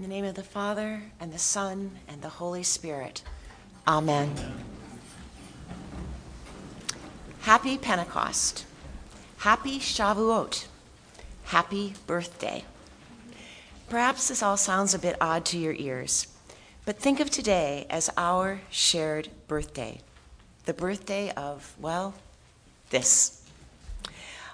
In the name of the Father, and the Son, and the Holy Spirit. Amen. Happy Pentecost. Happy Shavuot. Happy birthday. Perhaps this all sounds a bit odd to your ears, but think of today as our shared birthday. The birthday of, well, this.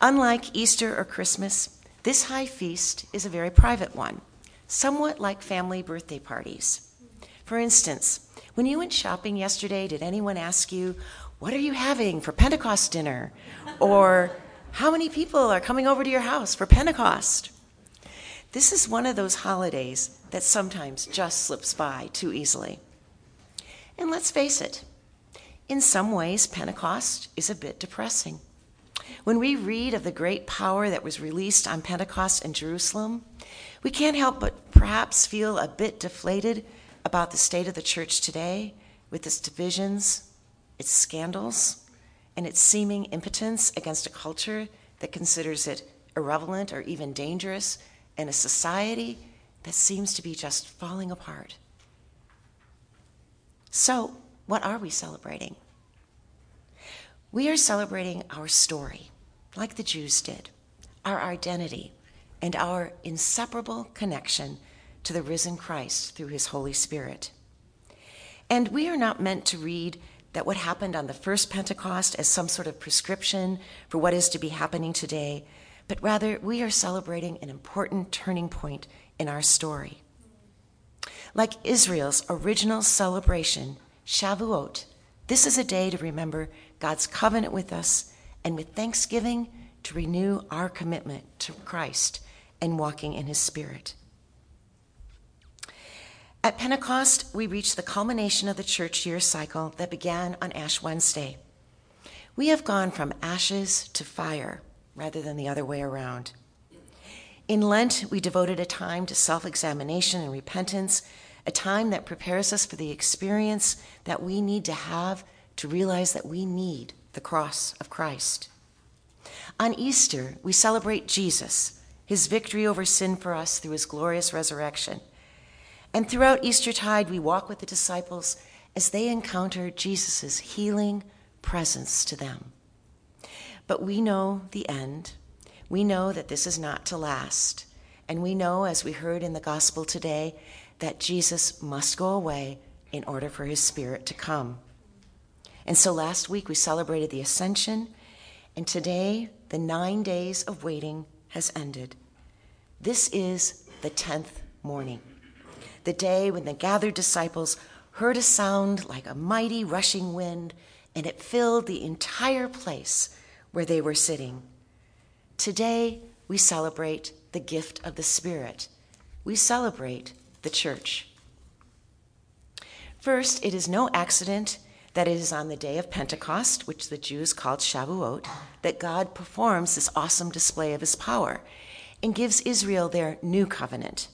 Unlike Easter or Christmas, this high feast is a very private one, somewhat like family birthday parties. For instance, when you went shopping yesterday, did anyone ask you, What are you having for Pentecost dinner? Or, How many people are coming over to your house for Pentecost? This is one of those holidays that sometimes just slips by too easily. And let's face it, in some ways, Pentecost is a bit depressing. When we read of the great power that was released on Pentecost in Jerusalem, we can't help but perhaps feel a bit deflated about the state of the church today with its divisions, its scandals, and its seeming impotence against a culture that considers it irrelevant or even dangerous and a society that seems to be just falling apart. So, what are we celebrating? We are celebrating our story, like the Jews did, our identity, and our inseparable connection to the risen Christ through his Holy Spirit. And we are not meant to read that what happened on the first Pentecost as some sort of prescription for what is to be happening today, but rather we are celebrating an important turning point in our story. Like Israel's original celebration, Shavuot, this is a day to remember God's covenant with us and with thanksgiving to renew our commitment to Christ and walking in his spirit. At Pentecost, we reach the culmination of the church year cycle that began on Ash Wednesday. We have gone from ashes to fire rather than the other way around. In Lent, we devoted a time to self examination and repentance, a time that prepares us for the experience that we need to have to realize that we need the cross of Christ. On Easter, we celebrate Jesus, his victory over sin for us through his glorious resurrection. And throughout Eastertide, we walk with the disciples as they encounter Jesus' healing presence to them. But we know the end. We know that this is not to last. And we know, as we heard in the gospel today, that Jesus must go away in order for his spirit to come. And so last week we celebrated the ascension, and today the nine days of waiting has ended. This is the tenth morning, the day when the gathered disciples heard a sound like a mighty rushing wind, and it filled the entire place where they were sitting. Today we celebrate the gift of the Spirit. We celebrate the church. First, it is no accident that it is on the day of Pentecost, which the Jews called Shavuot, that God performs this awesome display of his power and gives Israel their new covenant.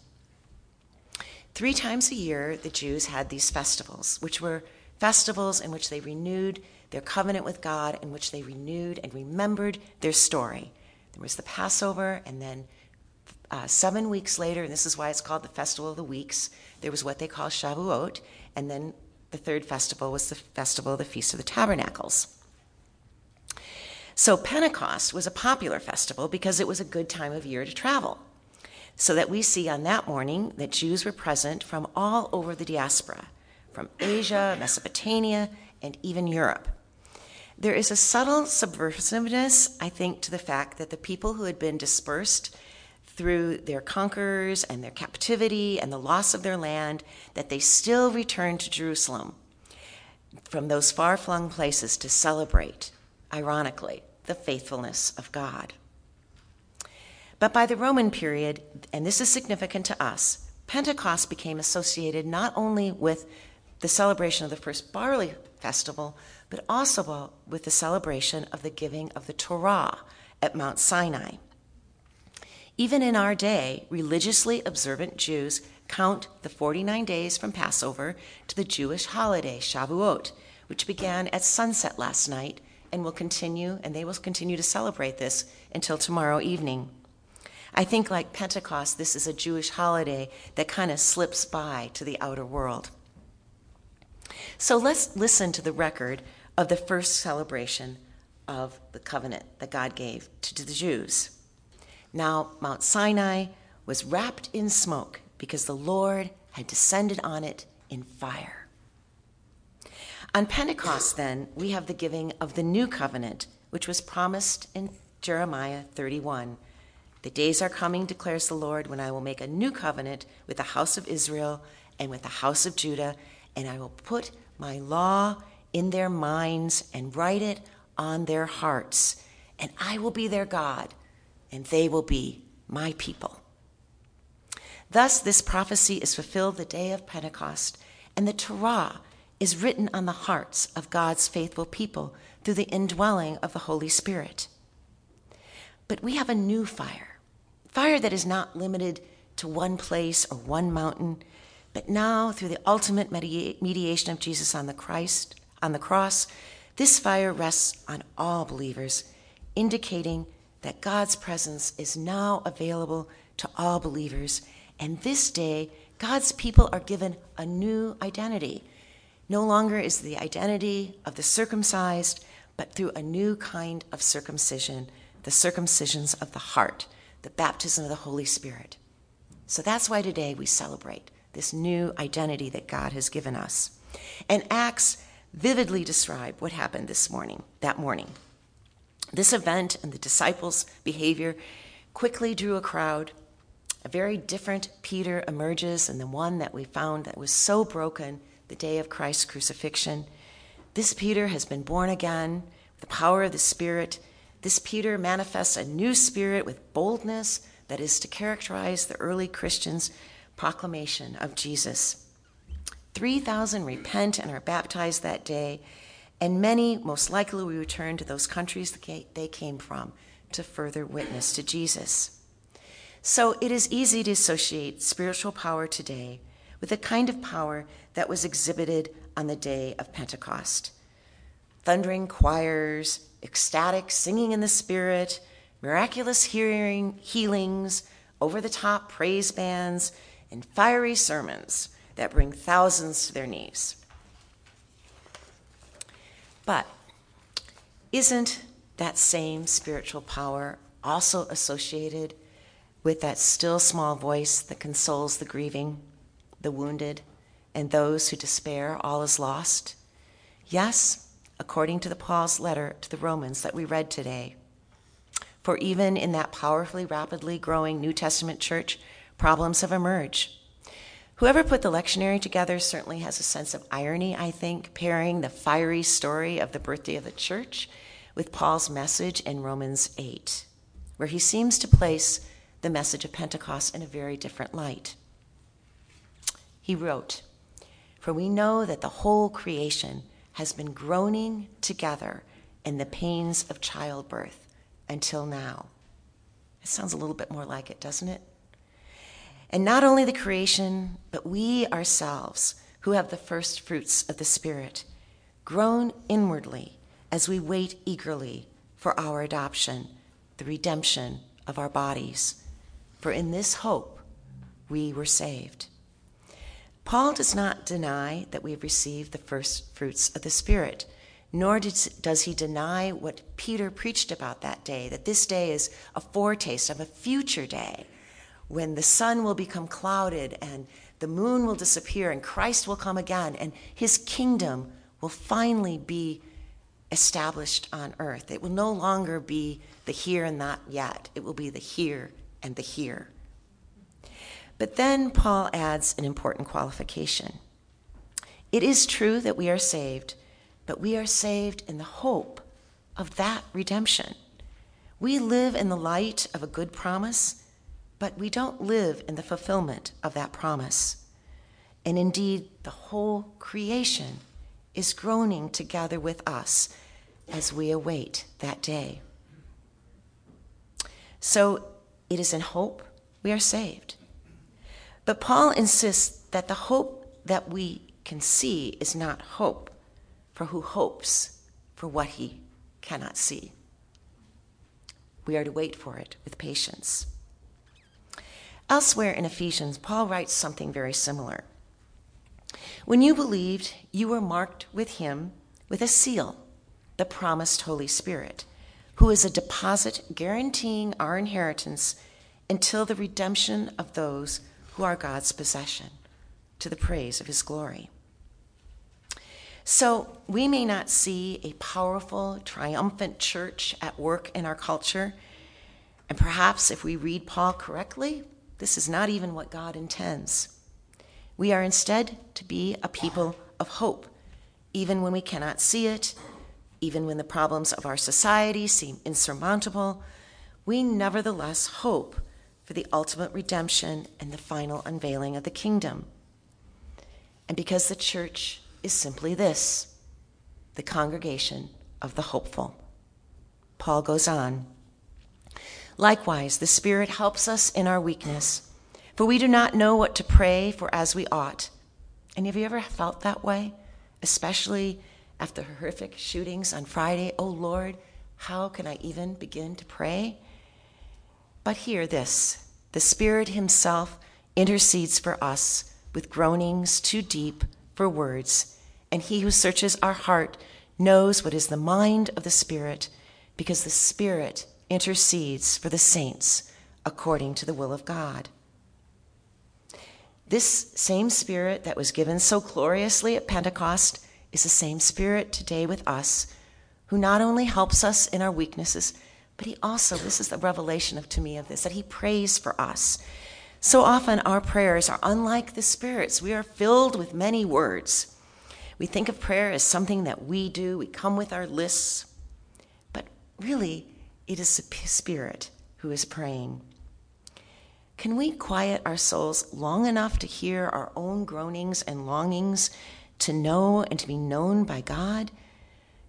Three times a year, the Jews had these festivals, which were festivals in which they renewed their covenant with God, in which they renewed and remembered their story. There was the Passover, and then uh, seven weeks later, and this is why it's called the Festival of the Weeks, there was what they call Shavuot, and then the third festival was the festival of the Feast of the Tabernacles. So Pentecost was a popular festival because it was a good time of year to travel. So that we see on that morning that Jews were present from all over the diaspora, from Asia, Mesopotamia, and even Europe. There is a subtle subversiveness, I think, to the fact that the people who had been dispersed through their conquerors and their captivity and the loss of their land, that they still returned to Jerusalem from those far flung places to celebrate, ironically, the faithfulness of God. But by the Roman period, and this is significant to us, Pentecost became associated not only with the celebration of the first barley festival, but also with the celebration of the giving of the Torah at Mount Sinai. Even in our day, religiously observant Jews count the 49 days from Passover to the Jewish holiday, Shavuot, which began at sunset last night and will continue, and they will continue to celebrate this until tomorrow evening. I think, like Pentecost, this is a Jewish holiday that kind of slips by to the outer world. So let's listen to the record of the first celebration of the covenant that God gave to the Jews. Now, Mount Sinai was wrapped in smoke because the Lord had descended on it in fire. On Pentecost, then, we have the giving of the new covenant, which was promised in Jeremiah 31. The days are coming, declares the Lord, when I will make a new covenant with the house of Israel and with the house of Judah, and I will put my law in their minds and write it on their hearts. And I will be their God, and they will be my people. Thus, this prophecy is fulfilled the day of Pentecost, and the Torah is written on the hearts of God's faithful people through the indwelling of the Holy Spirit. But we have a new fire, fire that is not limited to one place or one mountain, but now through the ultimate mediation of Jesus on the Christ on the cross, this fire rests on all believers, indicating that God's presence is now available to all believers. And this day, God's people are given a new identity. No longer is the identity of the circumcised, but through a new kind of circumcision, the circumcisions of the heart, the baptism of the Holy Spirit. So that's why today we celebrate this new identity that God has given us. And Acts vividly describe what happened this morning, that morning. This event and the disciples' behavior quickly drew a crowd. A very different Peter emerges than the one that we found that was so broken the day of Christ's crucifixion. This Peter has been born again, with the power of the Spirit. This Peter manifests a new spirit with boldness that is to characterize the early Christians' proclamation of Jesus. 3,000 repent and are baptized that day, and many, most likely, will return to those countries they came from to further witness to Jesus. So it is easy to associate spiritual power today with the kind of power that was exhibited on the day of Pentecost thundering choirs, ecstatic singing in the Spirit, miraculous hearing, healings, over the top praise bands, and fiery sermons that bring thousands to their knees. But isn't that same spiritual power also associated with that still small voice that consoles the grieving, the wounded, and those who despair all is lost? Yes, according to the Paul's letter to the Romans that we read today. For even in that powerfully, rapidly growing New Testament church, problems have emerged. Whoever put the lectionary together certainly has a sense of irony, I think, pairing the fiery story of the birthday of the church with Paul's message in Romans 8, where he seems to place the message of Pentecost in a very different light. He wrote, For we know that the whole creation has been groaning together in the pains of childbirth until now. It sounds a little bit more like it, doesn't it? And not only the creation, but we ourselves, who have the first fruits of the Spirit, groan inwardly as we wait eagerly for our adoption, the redemption of our bodies. For in this hope we were saved. Paul does not deny that we have received the first fruits of the Spirit, nor does he deny what Peter preached about that day, that this day is a foretaste of a future day when the sun will become clouded and the moon will disappear and Christ will come again and his kingdom will finally be established on earth. It will no longer be the here and not yet, it will be the here and the here. But then Paul adds an important qualification. It is true that we are saved, but we are saved in the hope of that redemption. We live in the light of a good promise but we don't live in the fulfillment of that promise. And indeed, the whole creation is groaning together with us as we await that day. So it is in hope we are saved. But Paul insists that the hope that we can see is not hope for who hopes for what he cannot see. We are to wait for it with patience. Elsewhere in Ephesians, Paul writes something very similar. When you believed, you were marked with him with a seal, the promised Holy Spirit, who is a deposit guaranteeing our inheritance until the redemption of those who are God's possession, to the praise of his glory. So, we may not see a powerful, triumphant church at work in our culture. And perhaps if we read Paul correctly, this is not even what God intends. We are instead to be a people of hope, even when we cannot see it, even when the problems of our society seem insurmountable. We nevertheless hope for the ultimate redemption and the final unveiling of the kingdom. And because the church is simply this the congregation of the hopeful. Paul goes on. Likewise, the Spirit helps us in our weakness, for we do not know what to pray for as we ought. And have you ever felt that way? Especially after horrific shootings on Friday. Oh Lord, how can I even begin to pray? But hear this the Spirit Himself intercedes for us with groanings too deep for words, and He who searches our heart knows what is the mind of the Spirit, because the Spirit intercedes for the saints according to the will of God. This same Spirit that was given so gloriously at Pentecost is the same Spirit today with us, who not only helps us in our weaknesses, but he also, this is the revelation of to me of this, that he prays for us. So often our prayers are unlike the Spirit's. We are filled with many words. We think of prayer as something that we do, we come with our lists, but really, it is the Spirit who is praying. Can we quiet our souls long enough to hear our own groanings and longings, to know and to be known by God?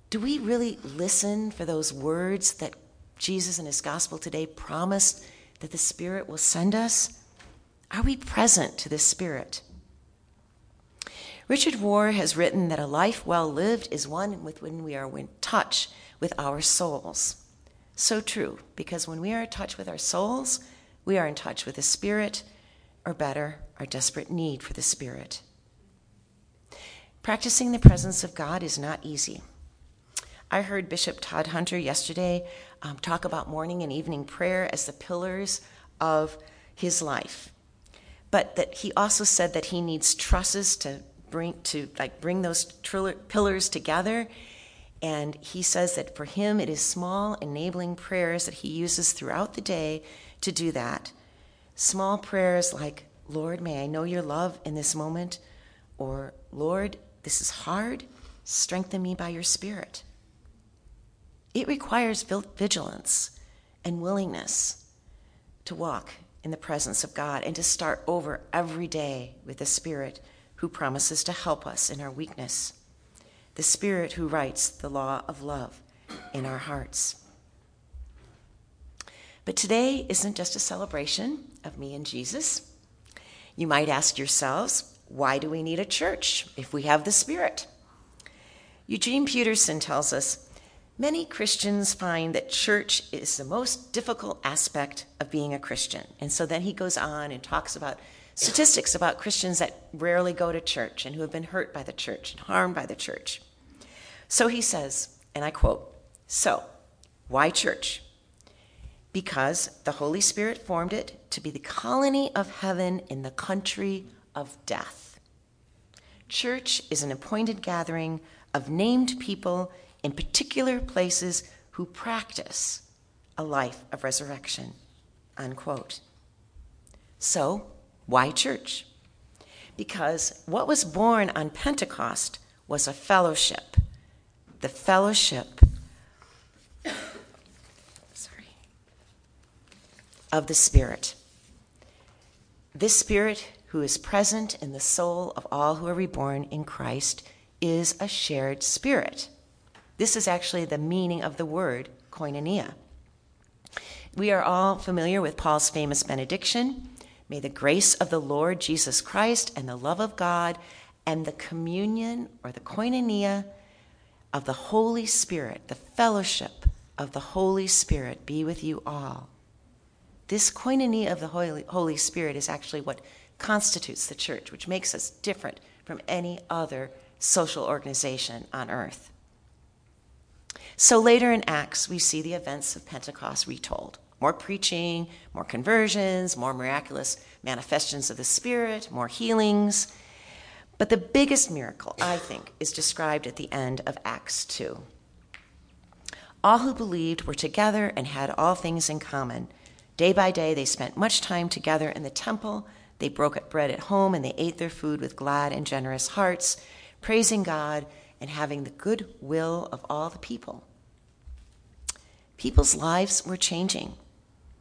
Do we really listen for those words that Jesus in his gospel today promised that the Spirit will send us? Are we present to this Spirit? Richard Rohr has written that a life well lived is one with when we are in touch with our souls. So true, because when we are in touch with our souls, we are in touch with the Spirit, or better, our desperate need for the Spirit. Practicing the presence of God is not easy. I heard Bishop Todd Hunter yesterday um, talk about morning and evening prayer as the pillars of his life. But that he also said that he needs trusses to bring to like bring those triller, pillars together. And he says that for him it is small enabling prayers that he uses throughout the day to do that. Small prayers like, Lord, may I know your love in this moment, or Lord, this is hard, strengthen me by your spirit. It requires vigilance and willingness to walk in the presence of God and to start over every day with the Spirit who promises to help us in our weakness, the Spirit who writes the law of love in our hearts. But today isn't just a celebration of me and Jesus. You might ask yourselves, why do we need a church if we have the Spirit? Eugene Peterson tells us Many Christians find that church is the most difficult aspect of being a Christian. And so then he goes on and talks about statistics about Christians that rarely go to church and who have been hurt by the church and harmed by the church. So he says, and I quote, So, why church? Because the Holy Spirit formed it to be the colony of heaven in the country of death. Church is an appointed gathering of named people in particular places who practice a life of resurrection. Unquote. So, why church? Because what was born on Pentecost was a fellowship. The fellowship sorry, of the Spirit. This Spirit, who is present in the soul of all who are reborn in Christ, is a shared spirit. This is actually the meaning of the word koinonia. We are all familiar with Paul's famous benediction May the grace of the Lord Jesus Christ and the love of God and the communion or the koinonia of the Holy Spirit, the fellowship of the Holy Spirit be with you all. This koinonia of the Holy, Holy Spirit is actually what constitutes the church, which makes us different from any other social organization on earth. So later in Acts, we see the events of Pentecost retold more preaching, more conversions, more miraculous manifestations of the Spirit, more healings. But the biggest miracle, I think, is described at the end of Acts 2. All who believed were together and had all things in common. Day by day, they spent much time together in the temple. They broke bread at home and they ate their food with glad and generous hearts, praising God and having the good will of all the people. People's lives were changing.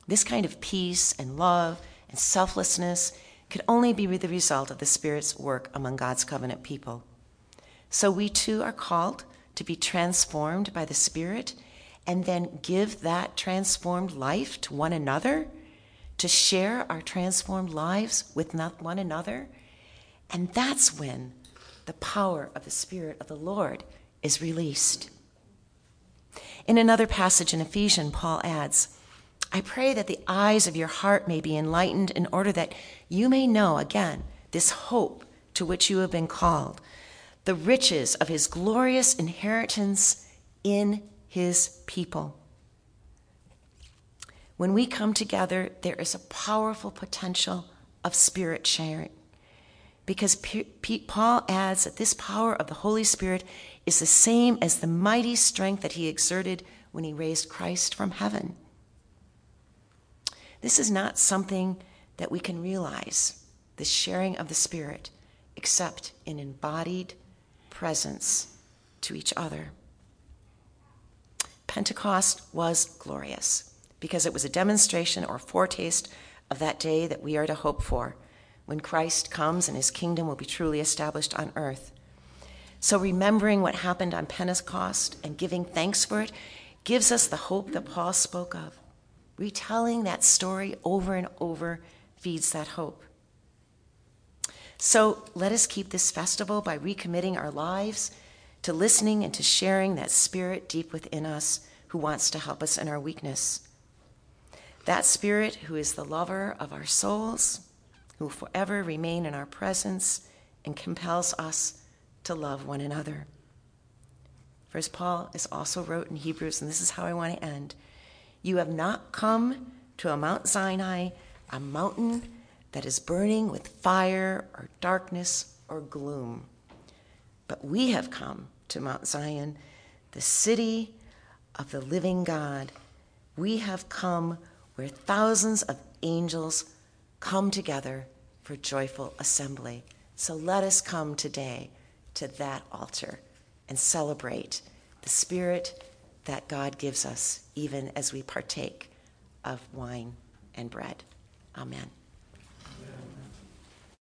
This kind of peace and love and selflessness could only be the result of the Spirit's work among God's covenant people. So we too are called to be transformed by the Spirit and then give that transformed life to one another, to share our transformed lives with one another. And that's when the power of the Spirit of the Lord is released. In another passage in Ephesians, Paul adds, I pray that the eyes of your heart may be enlightened in order that you may know, again, this hope to which you have been called, the riches of his glorious inheritance in his people. When we come together, there is a powerful potential of spirit sharing. Because P- P- Paul adds that this power of the Holy Spirit is the same as the mighty strength that he exerted when he raised Christ from heaven. This is not something that we can realize, the sharing of the Spirit, except in embodied presence to each other. Pentecost was glorious because it was a demonstration or foretaste of that day that we are to hope for when Christ comes and his kingdom will be truly established on earth. So, remembering what happened on Pentecost and giving thanks for it gives us the hope that Paul spoke of. Retelling that story over and over feeds that hope. So let us keep this festival by recommitting our lives to listening and to sharing that spirit deep within us who wants to help us in our weakness. That spirit who is the lover of our souls, who will forever remain in our presence and compels us to love one another. First Paul is also wrote in Hebrews, and this is how I want to end. You have not come to a Mount Sinai, a mountain that is burning with fire or darkness or gloom. But we have come to Mount Zion, the city of the living God. We have come where thousands of angels come together for joyful assembly. So let us come today to that altar and celebrate the Spirit that God gives us, even as we partake of wine and bread. Amen.